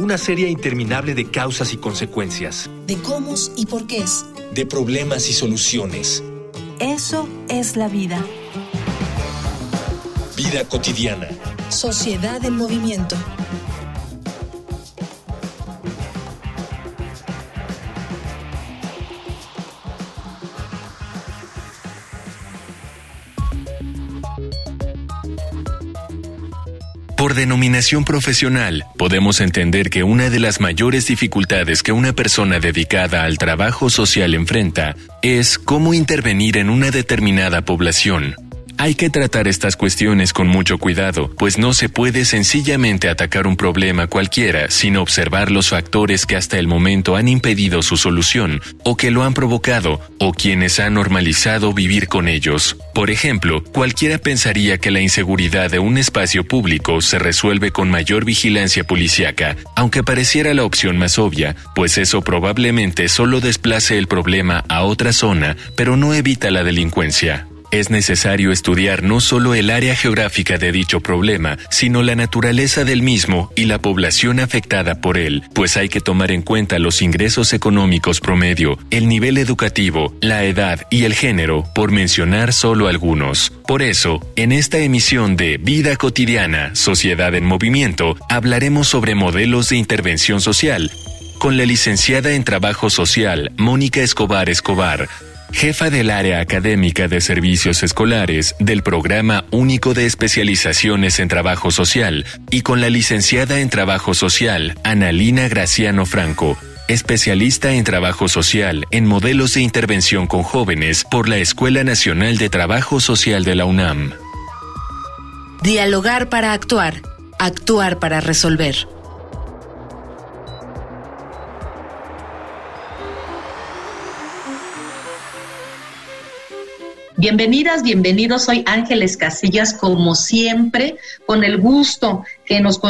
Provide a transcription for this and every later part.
una serie interminable de causas y consecuencias. De cómo y por qué. De problemas y soluciones. Eso es la vida. Vida cotidiana. Sociedad en movimiento. Por denominación profesional, podemos entender que una de las mayores dificultades que una persona dedicada al trabajo social enfrenta es cómo intervenir en una determinada población hay que tratar estas cuestiones con mucho cuidado, pues no se puede sencillamente atacar un problema cualquiera sin observar los factores que hasta el momento han impedido su solución, o que lo han provocado, o quienes han normalizado vivir con ellos. Por ejemplo, cualquiera pensaría que la inseguridad de un espacio público se resuelve con mayor vigilancia policíaca, aunque pareciera la opción más obvia, pues eso probablemente solo desplace el problema a otra zona, pero no evita la delincuencia. Es necesario estudiar no solo el área geográfica de dicho problema, sino la naturaleza del mismo y la población afectada por él, pues hay que tomar en cuenta los ingresos económicos promedio, el nivel educativo, la edad y el género, por mencionar solo algunos. Por eso, en esta emisión de Vida cotidiana, Sociedad en Movimiento, hablaremos sobre modelos de intervención social, con la licenciada en Trabajo Social, Mónica Escobar Escobar, jefa del área académica de servicios escolares del Programa Único de Especializaciones en Trabajo Social, y con la licenciada en Trabajo Social, Analina Graciano Franco, especialista en trabajo social en modelos de intervención con jóvenes por la Escuela Nacional de Trabajo Social de la UNAM. Dialogar para actuar, actuar para resolver. Bienvenidas, bienvenidos. Soy Ángeles Casillas, como siempre, con el gusto que nos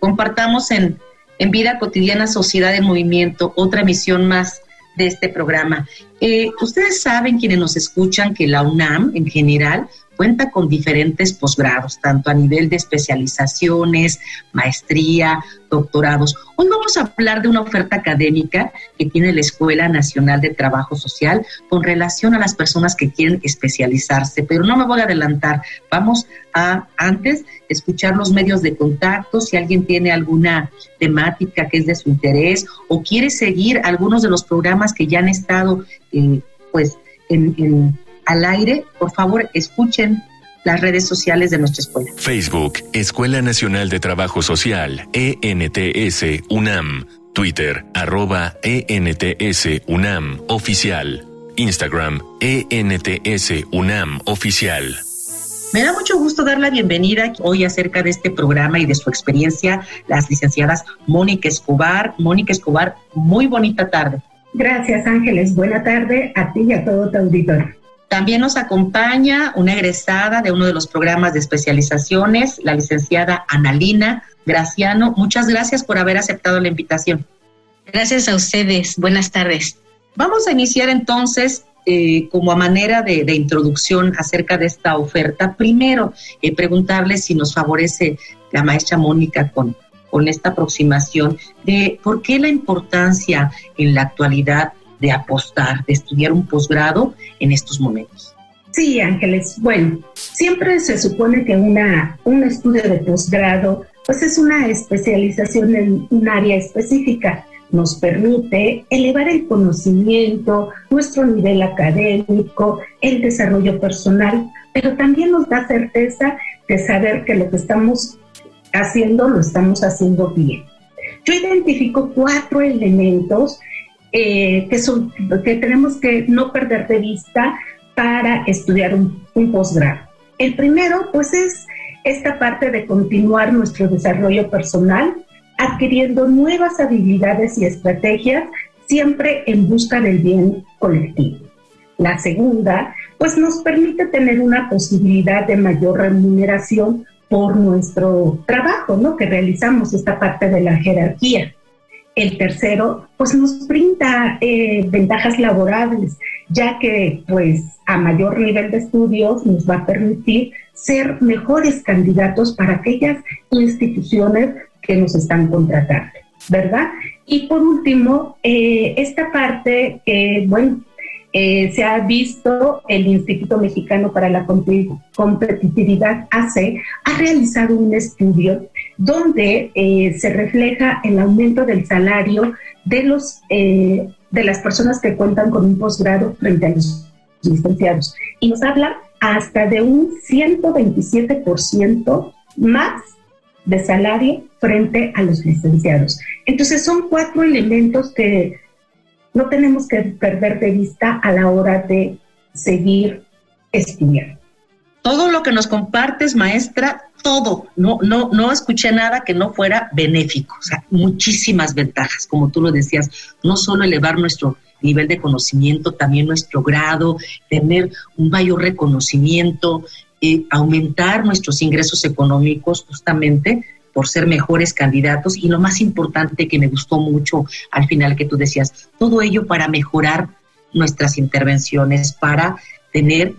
compartamos en, en Vida Cotidiana Sociedad de Movimiento, otra emisión más de este programa. Eh, ustedes saben, quienes nos escuchan, que la UNAM en general cuenta con diferentes posgrados, tanto a nivel de especializaciones, maestría, doctorados. Hoy vamos a hablar de una oferta académica que tiene la Escuela Nacional de Trabajo Social con relación a las personas que quieren especializarse, pero no me voy a adelantar. Vamos a antes escuchar los medios de contacto, si alguien tiene alguna temática que es de su interés o quiere seguir algunos de los programas que ya han estado eh, pues en al aire, por favor escuchen las redes sociales de nuestra escuela. Facebook, Escuela Nacional de Trabajo Social, ENTS, UNAM. Twitter, arroba ENTS, UNAM, oficial. Instagram, ENTS, UNAM, oficial. Me da mucho gusto dar la bienvenida hoy acerca de este programa y de su experiencia, las licenciadas Mónica Escobar. Mónica Escobar, muy bonita tarde. Gracias Ángeles, buena tarde a ti y a todo tu auditorio. También nos acompaña una egresada de uno de los programas de especializaciones, la licenciada Analina Graciano. Muchas gracias por haber aceptado la invitación. Gracias a ustedes. Buenas tardes. Vamos a iniciar entonces eh, como a manera de, introducción acerca de esta oferta. Primero, eh, preguntarle si nos favorece la maestra Mónica con, con esta aproximación de por qué la importancia en la actualidad de apostar, de estudiar un posgrado en estos momentos. Sí, Ángeles. Bueno, siempre se supone que una, un estudio de posgrado pues es una especialización en un área específica. Nos permite elevar el conocimiento, nuestro nivel académico, el desarrollo personal, pero también nos da certeza de saber que lo que estamos haciendo lo estamos haciendo bien. Yo identifico cuatro elementos eh, que, son, que tenemos que no perder de vista para estudiar un, un posgrado. El primero, pues, es esta parte de continuar nuestro desarrollo personal, adquiriendo nuevas habilidades y estrategias siempre en busca del bien colectivo. La segunda, pues nos permite tener una posibilidad de mayor remuneración por nuestro trabajo, ¿no? Que realizamos esta parte de la jerarquía. El tercero, pues nos brinda eh, ventajas laborales, ya que pues a mayor nivel de estudios nos va a permitir ser mejores candidatos para aquellas instituciones que nos están contratando, ¿verdad? Y por último, eh, esta parte que, bueno, eh, se ha visto el Instituto Mexicano para la Competitividad AC ha realizado un estudio donde eh, se refleja el aumento del salario de los de las personas que cuentan con un posgrado frente a los licenciados y nos habla hasta de un 127% más de salario frente a los licenciados. Entonces son cuatro elementos que no tenemos que perder de vista a la hora de seguir estudiando. Todo lo que nos compartes, maestra, todo, no, no, no escuché nada que no fuera benéfico, o sea, muchísimas ventajas, como tú lo decías, no solo elevar nuestro nivel de conocimiento, también nuestro grado, tener un mayor reconocimiento, eh, aumentar nuestros ingresos económicos justamente por ser mejores candidatos. Y lo más importante que me gustó mucho al final que tú decías, todo ello para mejorar nuestras intervenciones, para tener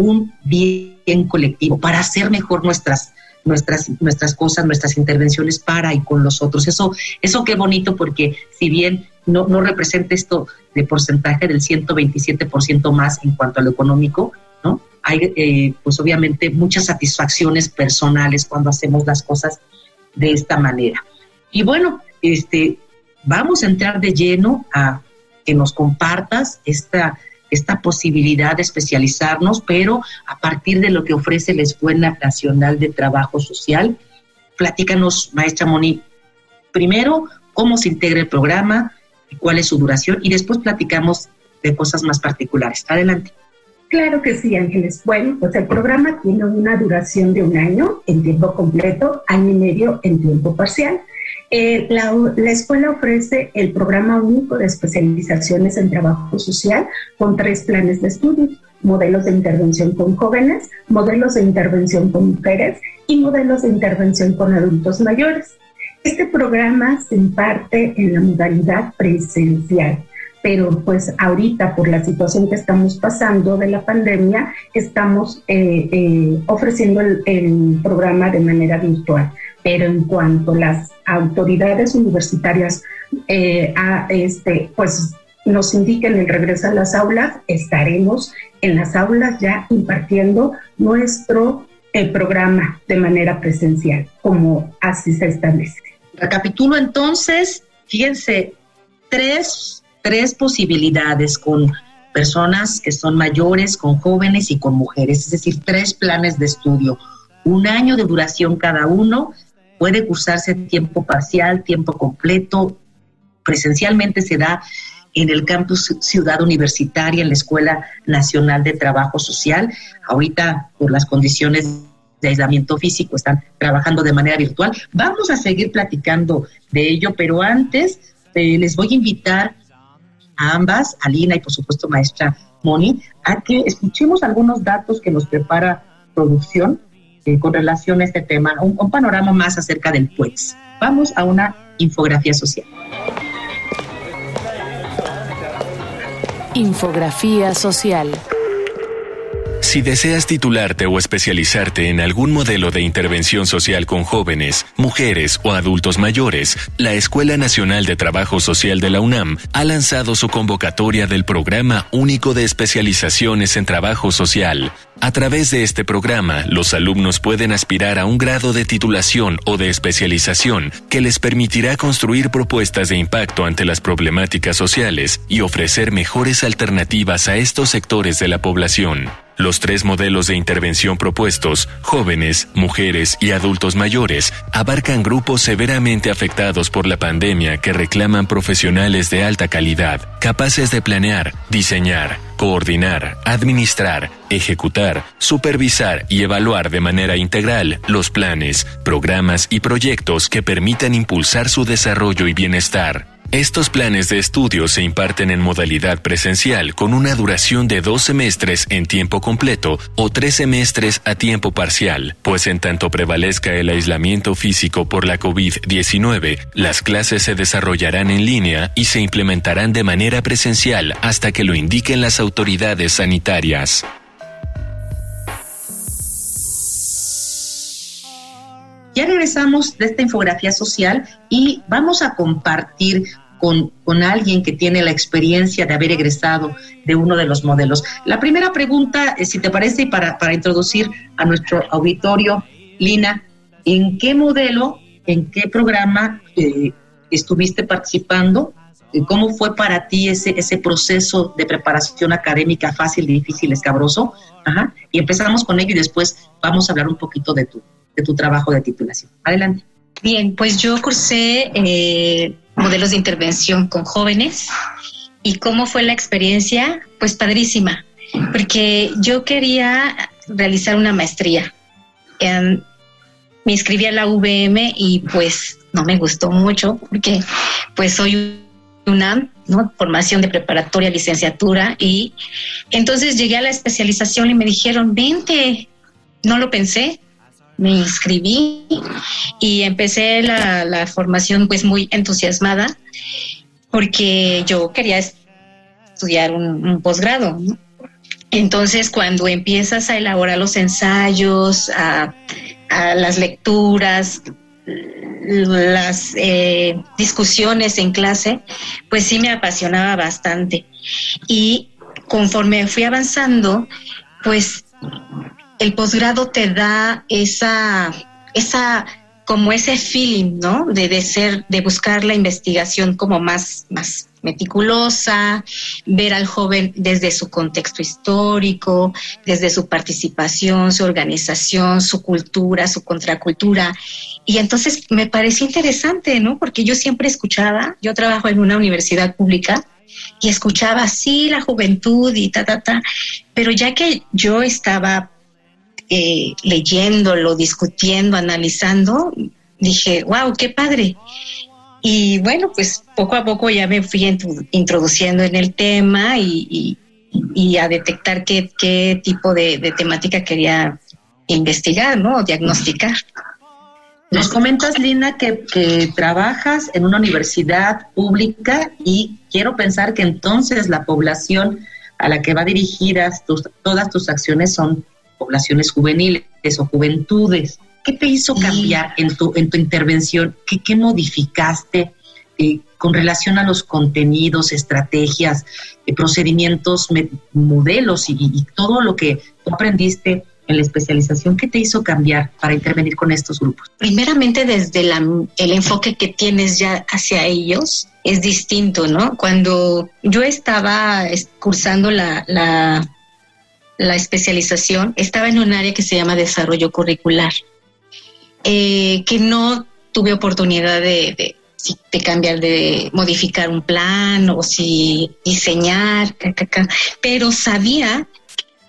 un bien colectivo, para hacer mejor nuestras nuestras, nuestras cosas, nuestras intervenciones para y con los otros. Eso, eso qué bonito porque si bien no, no representa esto de porcentaje del 127% más en cuanto a lo económico, ¿no? Hay, eh, pues obviamente, muchas satisfacciones personales cuando hacemos las cosas de esta manera. Y bueno, este, vamos a entrar de lleno a que nos compartas esta, esta posibilidad de especializarnos, pero a partir de lo que ofrece la Escuela Nacional de Trabajo Social. Platícanos, maestra Moni, primero, cómo se integra el programa, cuál es su duración y después platicamos de cosas más particulares. Adelante. Claro que sí, Ángeles. Bueno, pues el programa tiene una duración de un año en tiempo completo, año y medio en tiempo parcial. Eh, la, la, escuela ofrece el programa único de especializaciones en trabajo social con tres planes de estudio, modelos de intervención con jóvenes, modelos de intervención con mujeres y modelos de intervención con adultos mayores. Este programa se imparte en la modalidad presencial, pero pues ahorita por la situación que estamos pasando de la pandemia, estamos eh, eh, ofreciendo el, el, programa de manera virtual. Pero en cuanto las autoridades universitarias eh, este, pues nos indiquen el regreso a las aulas, estaremos en las aulas ya impartiendo nuestro programa de manera presencial, como así se establece. Recapitulo entonces, fíjense, tres, tres posibilidades con personas que son mayores, con jóvenes y con mujeres, es decir, tres planes de estudio, un año de duración cada uno, puede cursarse tiempo parcial, tiempo completo, presencialmente se da en el campus Ciudad Universitaria, en la Escuela Nacional de Trabajo Social. Ahorita, por las condiciones de aislamiento físico, están trabajando de manera virtual. Vamos a seguir platicando de ello, pero antes eh, les voy a invitar a ambas, a Lina y por supuesto maestra Moni, a que escuchemos algunos datos que nos prepara producción eh, con relación a este tema, un, panorama más acerca del PUEX. Vamos a una infografía social. Infografía social. Si deseas titularte o especializarte en algún modelo de intervención social con jóvenes, mujeres o adultos mayores, la Escuela Nacional de Trabajo Social de la UNAM ha lanzado su convocatoria del Programa Único de Especializaciones en Trabajo Social. A través de este programa, los alumnos pueden aspirar a un grado de titulación o de especialización que les permitirá construir propuestas de impacto ante las problemáticas sociales y ofrecer mejores alternativas a estos sectores de la población. Los tres modelos de intervención propuestos, jóvenes, mujeres y adultos mayores, abarcan grupos severamente afectados por la pandemia que reclaman profesionales de alta calidad, capaces de planear, diseñar, coordinar, administrar, ejecutar, supervisar y evaluar de manera integral los planes, programas y proyectos que permitan impulsar su desarrollo y bienestar. Estos planes de estudio se imparten en modalidad presencial con una duración de dos semestres en tiempo completo o tres semestres a tiempo parcial, pues en tanto prevalezca el aislamiento físico por la COVID-19, las clases se desarrollarán en línea y se implementarán de manera presencial hasta que lo indiquen las autoridades sanitarias. Ya regresamos de esta infografía social y vamos a compartir con, con, alguien que tiene la experiencia de haber egresado de uno de los modelos. La primera pregunta, eh, si te parece, para, para introducir a nuestro auditorio, Lina, ¿en qué modelo, en qué programa eh, estuviste participando? ¿Cómo fue para ti ese, ese proceso de preparación académica fácil, difícil, escabroso? Ajá. Y empezamos con ello y después vamos a hablar un poquito de tu, tu trabajo de titulación. Adelante. Bien, pues yo cursé eh, modelos de intervención con jóvenes y cómo fue la experiencia, pues padrísima, porque yo quería realizar una maestría. me inscribí a la VM y pues no me gustó mucho porque pues soy una formación de preparatoria, licenciatura y entonces llegué a la especialización y me dijeron, vente, no lo pensé, me inscribí y empecé la, formación pues muy entusiasmada porque yo quería estudiar un, posgrado. Entonces cuando empiezas a elaborar los ensayos, a, las lecturas, las eh, discusiones en clase, pues sí me apasionaba bastante. Y conforme fui avanzando, pues el posgrado te da esa, esa, como ese feeling, ¿no? De, ser, de buscar la investigación como más, más meticulosa, ver al joven desde su contexto histórico, desde su participación, su organización, su cultura, su contracultura. Y entonces me pareció interesante, ¿no? Porque yo siempre escuchaba, yo trabajo en una universidad pública y escuchaba, sí, la juventud y ta, ta, ta, pero ya que yo estaba eh, leyéndolo, discutiendo, analizando, dije, wow, qué padre. Y bueno, pues poco a poco ya me fui introduciendo en el tema y, a detectar qué, tipo de, temática quería investigar, ¿no? diagnosticar. Nos comentas, Lina, que, que, trabajas en una universidad pública y quiero pensar que entonces la población a la que va dirigidas tus, todas tus acciones son poblaciones juveniles o juventudes. ¿Qué te hizo cambiar en tu, en tu intervención? ¿Qué, qué modificaste eh, con relación a los contenidos, estrategias, eh, procedimientos, modelos y, todo lo que tú aprendiste en la especialización? ¿Qué te hizo cambiar para intervenir con estos grupos? Primeramente desde el enfoque que tienes ya hacia ellos es distinto, ¿no? Cuando yo estaba cursando la, la la especialización, estaba en un área que se llama desarrollo curricular, eh, que no tuve oportunidad de, de, cambiar, de modificar un plan o si diseñar, pero sabía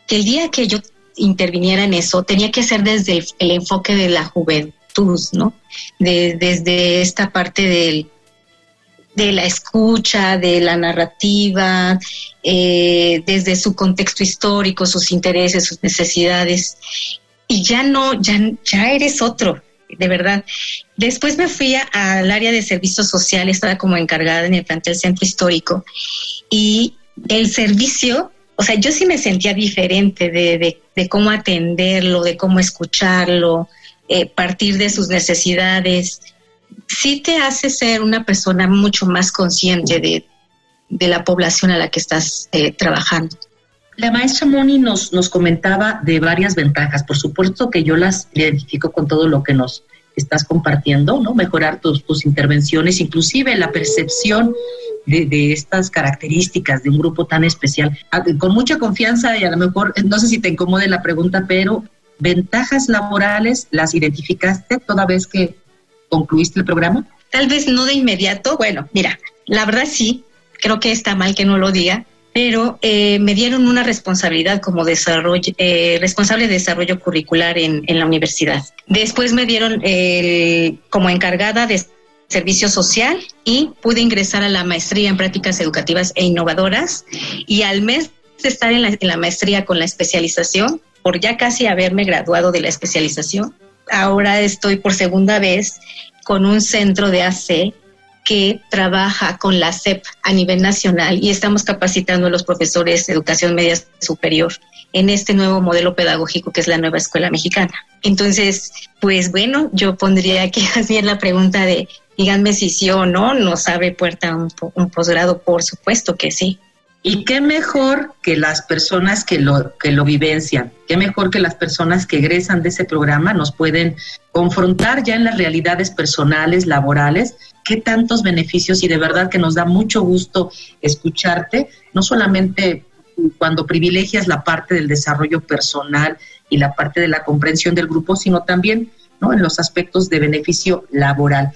que el día que yo interviniera en eso tenía que ser desde el, enfoque de la juventud, ¿no? desde esta parte del de la escucha, de la narrativa, eh, desde su contexto histórico, sus intereses, sus necesidades. Y ya no, ya, ya eres otro, de verdad. Después me fui al área de servicio social, estaba como encargada en el plantel centro histórico. Y el servicio, o sea, yo sí me sentía diferente de, de, cómo atenderlo, de cómo escucharlo, eh, partir de sus necesidades sí te hace ser una persona mucho más consciente de, la población a la que estás eh, trabajando. La maestra Moni nos, nos comentaba de varias ventajas. Por supuesto que yo las identifico con todo lo que nos estás compartiendo, ¿no? Mejorar tus, tus intervenciones, inclusive la percepción de, de, estas características de un grupo tan especial. Ah, con mucha confianza y a lo mejor, no sé si te incomode la pregunta, pero ventajas laborales las identificaste toda vez que concluiste el programa? Tal vez no de inmediato. Bueno, mira, la verdad sí, creo que está mal que no lo diga, pero eh, me dieron una responsabilidad como desarrollo, eh, responsable de desarrollo curricular en, la universidad. Después me dieron como encargada de servicio social y pude ingresar a la maestría en prácticas educativas e innovadoras y al mes de estar en la, maestría con la especialización, por ya casi haberme graduado de la especialización, ahora estoy por segunda vez con un centro de AC que trabaja con la SEP a nivel nacional y estamos capacitando a los profesores de educación media superior en este nuevo modelo pedagógico que es la nueva escuela mexicana. Entonces, pues bueno, yo pondría aquí más bien la pregunta de díganme si sí o no nos abre puerta un, un posgrado, por supuesto que sí. Y qué mejor que las personas que lo, que lo vivencian, qué mejor que las personas que egresan de ese programa nos pueden confrontar ya en las realidades personales, laborales, qué tantos beneficios y de verdad que nos da mucho gusto escucharte, no solamente cuando privilegias la parte del desarrollo personal y la parte de la comprensión del grupo, sino también ¿no? en los aspectos de beneficio laboral.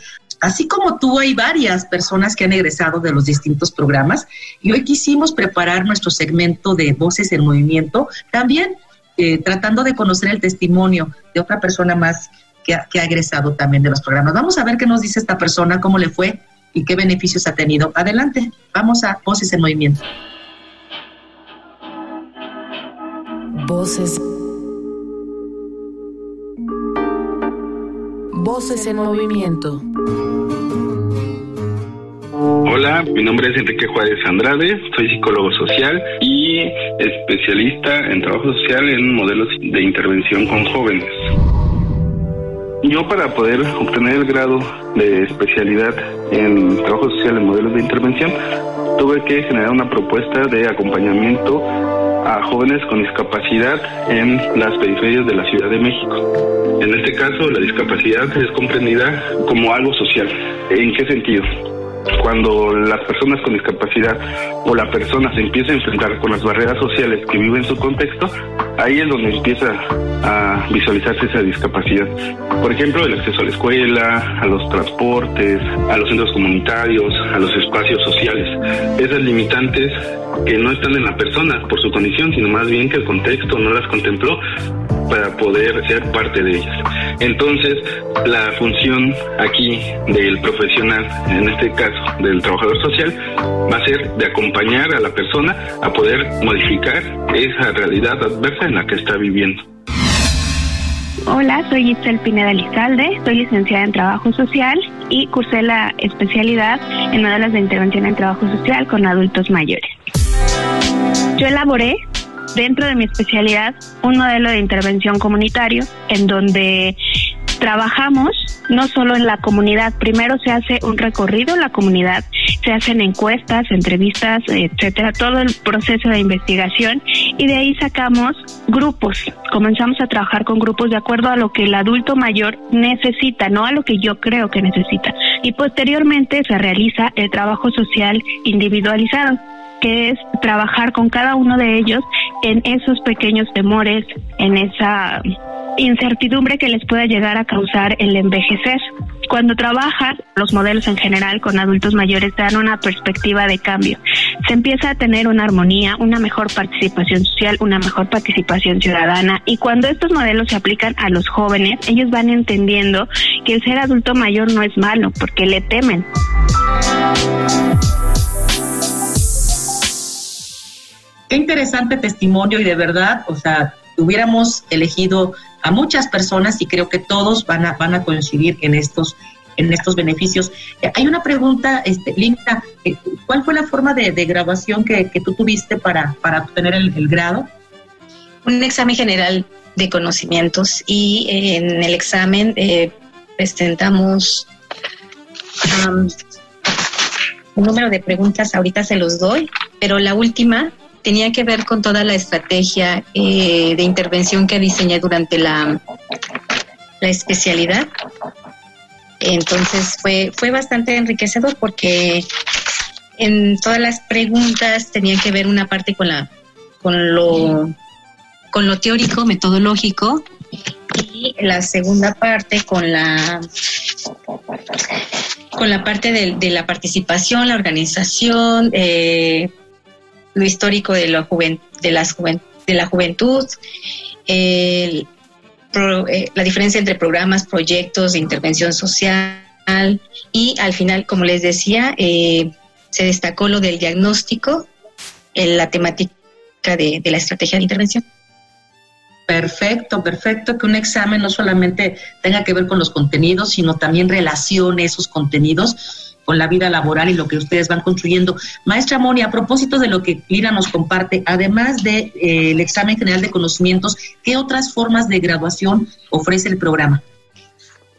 Así como tú, hay varias personas que han egresado de los distintos programas y hoy quisimos preparar nuestro segmento de Voces en Movimiento, también eh, tratando de conocer el testimonio de otra persona más que ha, egresado también de los programas. Vamos a ver qué nos dice esta persona, cómo le fue y qué beneficios ha tenido. Adelante, vamos a Voces en Movimiento. Voces. Voces en movimiento. Hola, mi nombre es Enrique Juárez Andrade, soy psicólogo social y especialista en trabajo social en modelos de intervención con jóvenes. Yo para poder obtener el grado de especialidad en trabajo social en modelos de intervención, tuve que generar una propuesta de acompañamiento a jóvenes con discapacidad en las periferias de la Ciudad de México. En este caso, la discapacidad es comprendida como algo social. ¿En qué sentido? Cuando las personas con discapacidad o la persona se empieza a enfrentar con las barreras sociales que vive en su contexto, ahí es donde empieza a visualizarse esa discapacidad. Por ejemplo, el acceso a la escuela, a los transportes, a los centros comunitarios, a los espacios sociales. Esas limitantes que no están en la persona por su condición, sino más bien que el contexto no las contempló para poder ser parte de ellas. Entonces, la función aquí del profesional, en este caso del trabajador social, va a ser de acompañar a la persona a poder modificar esa realidad adversa en la que está viviendo. Hola, soy Itzel Pineda Lizalde, soy licenciada en Trabajo Social y cursé la especialidad en modelos de intervención en trabajo social con adultos mayores. Yo elaboré dentro de mi especialidad un modelo de intervención comunitario en donde trabajamos no solo en la comunidad, primero se hace un recorrido en la comunidad, se hacen encuestas, entrevistas, etcétera, todo el proceso de investigación y de ahí sacamos grupos. Comenzamos a trabajar con grupos de acuerdo a lo que el adulto mayor necesita, no a lo que yo creo que necesita. Y posteriormente se realiza el trabajo social individualizado que es trabajar con cada uno de ellos en esos pequeños temores, en esa incertidumbre que les pueda llegar a causar el envejecer. Cuando trabajan los modelos en general con adultos mayores dan una perspectiva de cambio. Se empieza a tener una armonía, una mejor participación social, una mejor participación ciudadana y cuando estos modelos se aplican a los jóvenes, ellos van entendiendo que el ser adulto mayor no es malo porque le temen. Qué interesante testimonio y de verdad, o sea, hubiéramos elegido a muchas personas y creo que todos van a, van a coincidir en estos en estos beneficios. Eh, hay una pregunta, este, Linda, eh, ¿cuál fue la forma de, grabación que, tú tuviste para, para obtener el, grado? Un examen general de conocimientos y en el examen eh, presentamos un número de preguntas, ahorita se los doy, pero la última tenía que ver con toda la estrategia eh, de intervención que diseñé durante la, la especialidad. Entonces fue, fue bastante enriquecedor porque en todas las preguntas tenía que ver una parte con la con lo con lo teórico, metodológico y la segunda parte con la con la parte de, la participación, la organización, eh, lo histórico de, la, de, las de la juventud, eh, la diferencia entre programas, proyectos de intervención social, y al final, como les decía, eh, se destacó lo del diagnóstico, en la temática de, de la estrategia de intervención. Perfecto, perfecto, que un examen no solamente tenga que ver con los contenidos, sino también relacione esos contenidos con la vida laboral y lo que ustedes van construyendo. Maestra Moni, a propósito de lo que Lina nos comparte, además del de, eh, examen general de conocimientos, ¿qué otras formas de graduación ofrece el programa?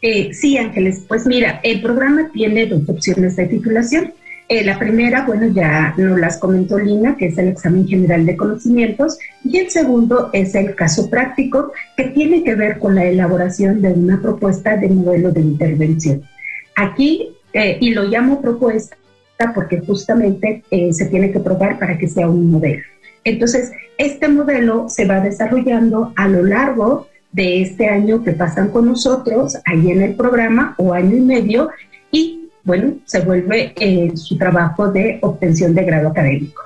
Eh, sí, Ángeles, pues mira, el programa tiene dos opciones de titulación. Eh, la primera, bueno, ya nos las comentó Lina, que es el examen general de conocimientos, y el segundo es el caso práctico, que tiene que ver con la elaboración de una propuesta de modelo de intervención. Aquí, eh, y lo llamo propuesta porque justamente eh, se tiene que probar para que sea un modelo. Entonces, este modelo se va desarrollando a lo largo de este año que pasan con nosotros, ahí en el programa, o año y medio, y bueno, se vuelve eh, su trabajo de obtención de grado académico.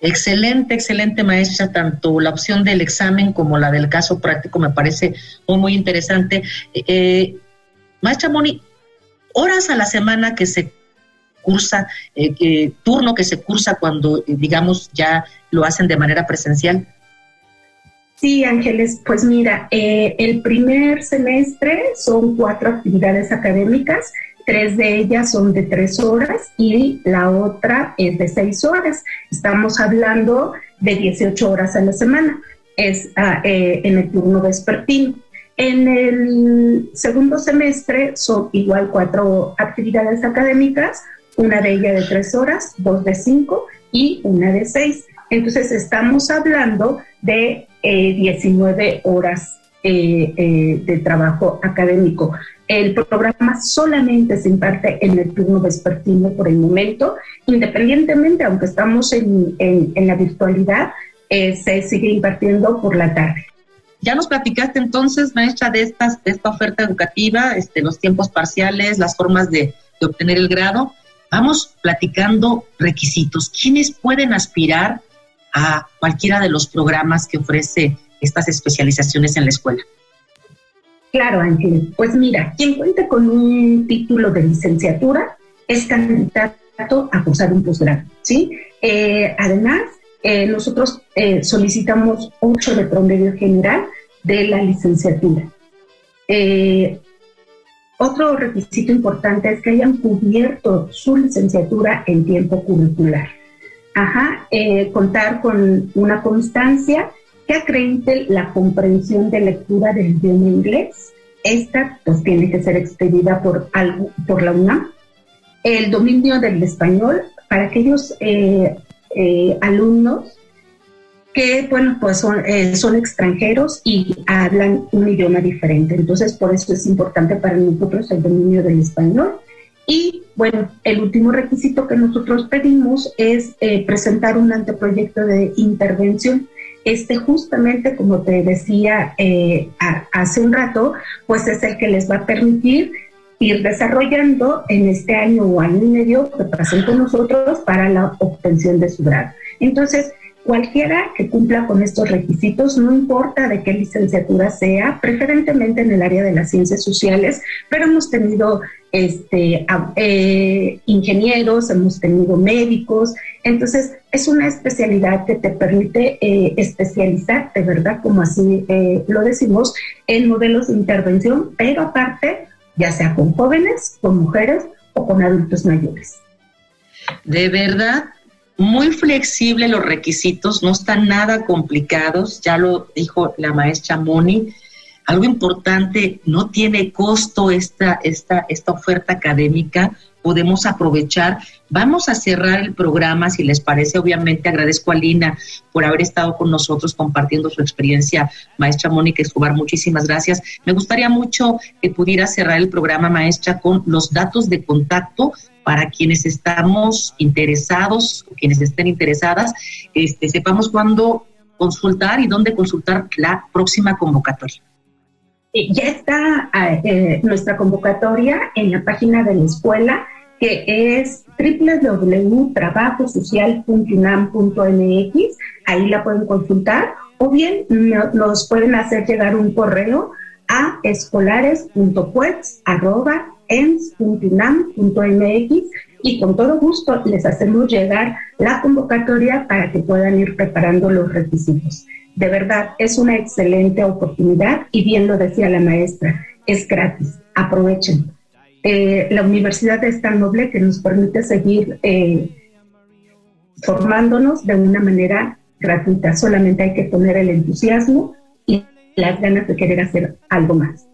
Excelente, excelente maestra, tanto la opción del examen como la del caso práctico me parece muy, muy interesante. Eh, maestra Moni, horas a la semana que se cursa, eh, turno que se cursa cuando, digamos, ya lo hacen de manera presencial. Sí, Ángeles, pues mira, el primer semestre son cuatro actividades académicas Tres de ellas son de tres horas y la otra es de seis horas. Estamos hablando de 18 horas a la semana. Es ah, eh, en el turno vespertino. En el segundo semestre son igual cuatro actividades académicas, una de ellas de tres horas, dos de cinco y una de seis. Entonces estamos hablando de 19 eh, horas eh, de trabajo académico. El programa solamente se imparte en el turno vespertino por el momento, independientemente, aunque estamos en, la virtualidad, eh, se sigue impartiendo por la tarde. Ya nos platicaste entonces, maestra, de, estas, de esta oferta educativa, este, los tiempos parciales, las formas de, de obtener el grado. Vamos platicando requisitos. ¿Quiénes pueden aspirar a cualquiera de los programas que ofrece estas especializaciones en la escuela? Claro, Ángel. Pues mira, quien cuente con un título de licenciatura es candidato a cursar un posgrado, ¿sí? Eh, además, eh, nosotros eh, solicitamos 8 de promedio general de la licenciatura. otro requisito importante es que hayan cubierto su licenciatura en tiempo curricular. Ajá, contar con una constancia que acredite la comprensión de lectura del idioma inglés. Esta pues tiene que ser expedida por, por la UNAM. El dominio del español para aquellos eh, eh, alumnos que, bueno, pues son, eh, son extranjeros y hablan un idioma diferente. Entonces, por eso es importante para nosotros el dominio del español. Y bueno, el último requisito que nosotros pedimos es presentar un anteproyecto de intervención este justamente, como te decía eh, hace un rato, pues es el que les va a permitir ir desarrollando en este año o año y medio que pasen con nosotros para la obtención de su grado. Entonces, Cualquiera que cumpla con estos requisitos, no importa de qué licenciatura sea, preferentemente en el área de las ciencias sociales, pero hemos tenido este, eh, ingenieros, hemos tenido médicos, entonces es una especialidad que te permite eh, especializarte, ¿verdad? Como así eh, lo decimos, en modelos de intervención, pero aparte, ya sea con jóvenes, con mujeres o con adultos mayores. De verdad, muy flexible los requisitos, no están nada complicados, ya lo dijo la maestra Moni. Algo importante, no tiene costo esta, esta, esta oferta académica, podemos aprovechar. Vamos a cerrar el programa, si les parece. Obviamente agradezco a Lina por haber estado con nosotros compartiendo su experiencia. Maestra Mónica Escobar, muchísimas gracias. Me gustaría mucho que pudiera cerrar el programa, maestra, con los datos de contacto para quienes estamos interesados quienes estén interesadas, este, sepamos cuándo consultar y dónde consultar la próxima convocatoria. Ya está eh, nuestra convocatoria en la página de la escuela, que es www.trabajosocial.unam.mx. Ahí la pueden consultar o bien nos pueden hacer llegar un correo a escolares.puex.com ens.unam.mx y con todo gusto les hacemos llegar la convocatoria para que puedan ir preparando los requisitos. De verdad, es una excelente oportunidad y bien lo decía la maestra, es gratis, aprovechen. Eh, la universidad es tan noble que nos permite seguir eh, formándonos de una manera gratuita, solamente hay que poner el entusiasmo y las ganas de querer hacer algo más.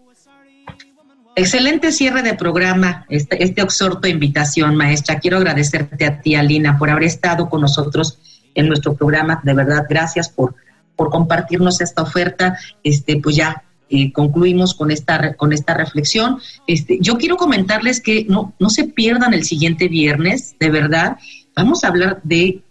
Excelente cierre de programa, este, este exhorto invitación, maestra. Quiero agradecerte a ti, Alina, por haber estado con nosotros en nuestro programa. De verdad, gracias por, por compartirnos esta oferta. Este, pues ya eh, concluimos con esta, con esta reflexión. Este, yo quiero comentarles que no, no se pierdan el siguiente viernes, de verdad. Vamos a hablar de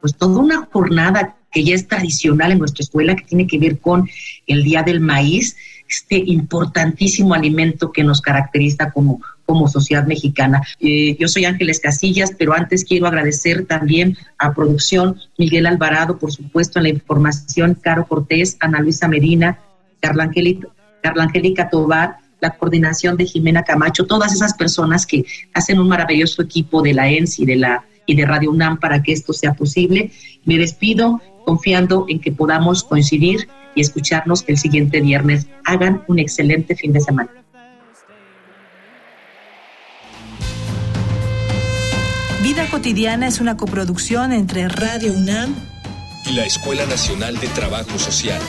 pues toda una jornada que ya es tradicional en nuestra escuela, que tiene que ver con el Día del Maíz, este importantísimo alimento que nos caracteriza como, como sociedad mexicana. Eh, yo soy Ángeles Casillas, pero antes quiero agradecer también a producción Miguel Alvarado, por supuesto, en la información, Caro Cortés, Ana Luisa Medina, Carla Angélica Tobar, la coordinación de Jimena Camacho, todas esas personas que hacen un maravilloso equipo de la ENS y de la y de Radio UNAM para que esto sea posible. Me despido confiando en que podamos coincidir y escucharnos el siguiente viernes. Hagan un excelente fin de semana. Vida cotidiana es una coproducción entre Radio UNAM y la Escuela Nacional de Trabajo Social.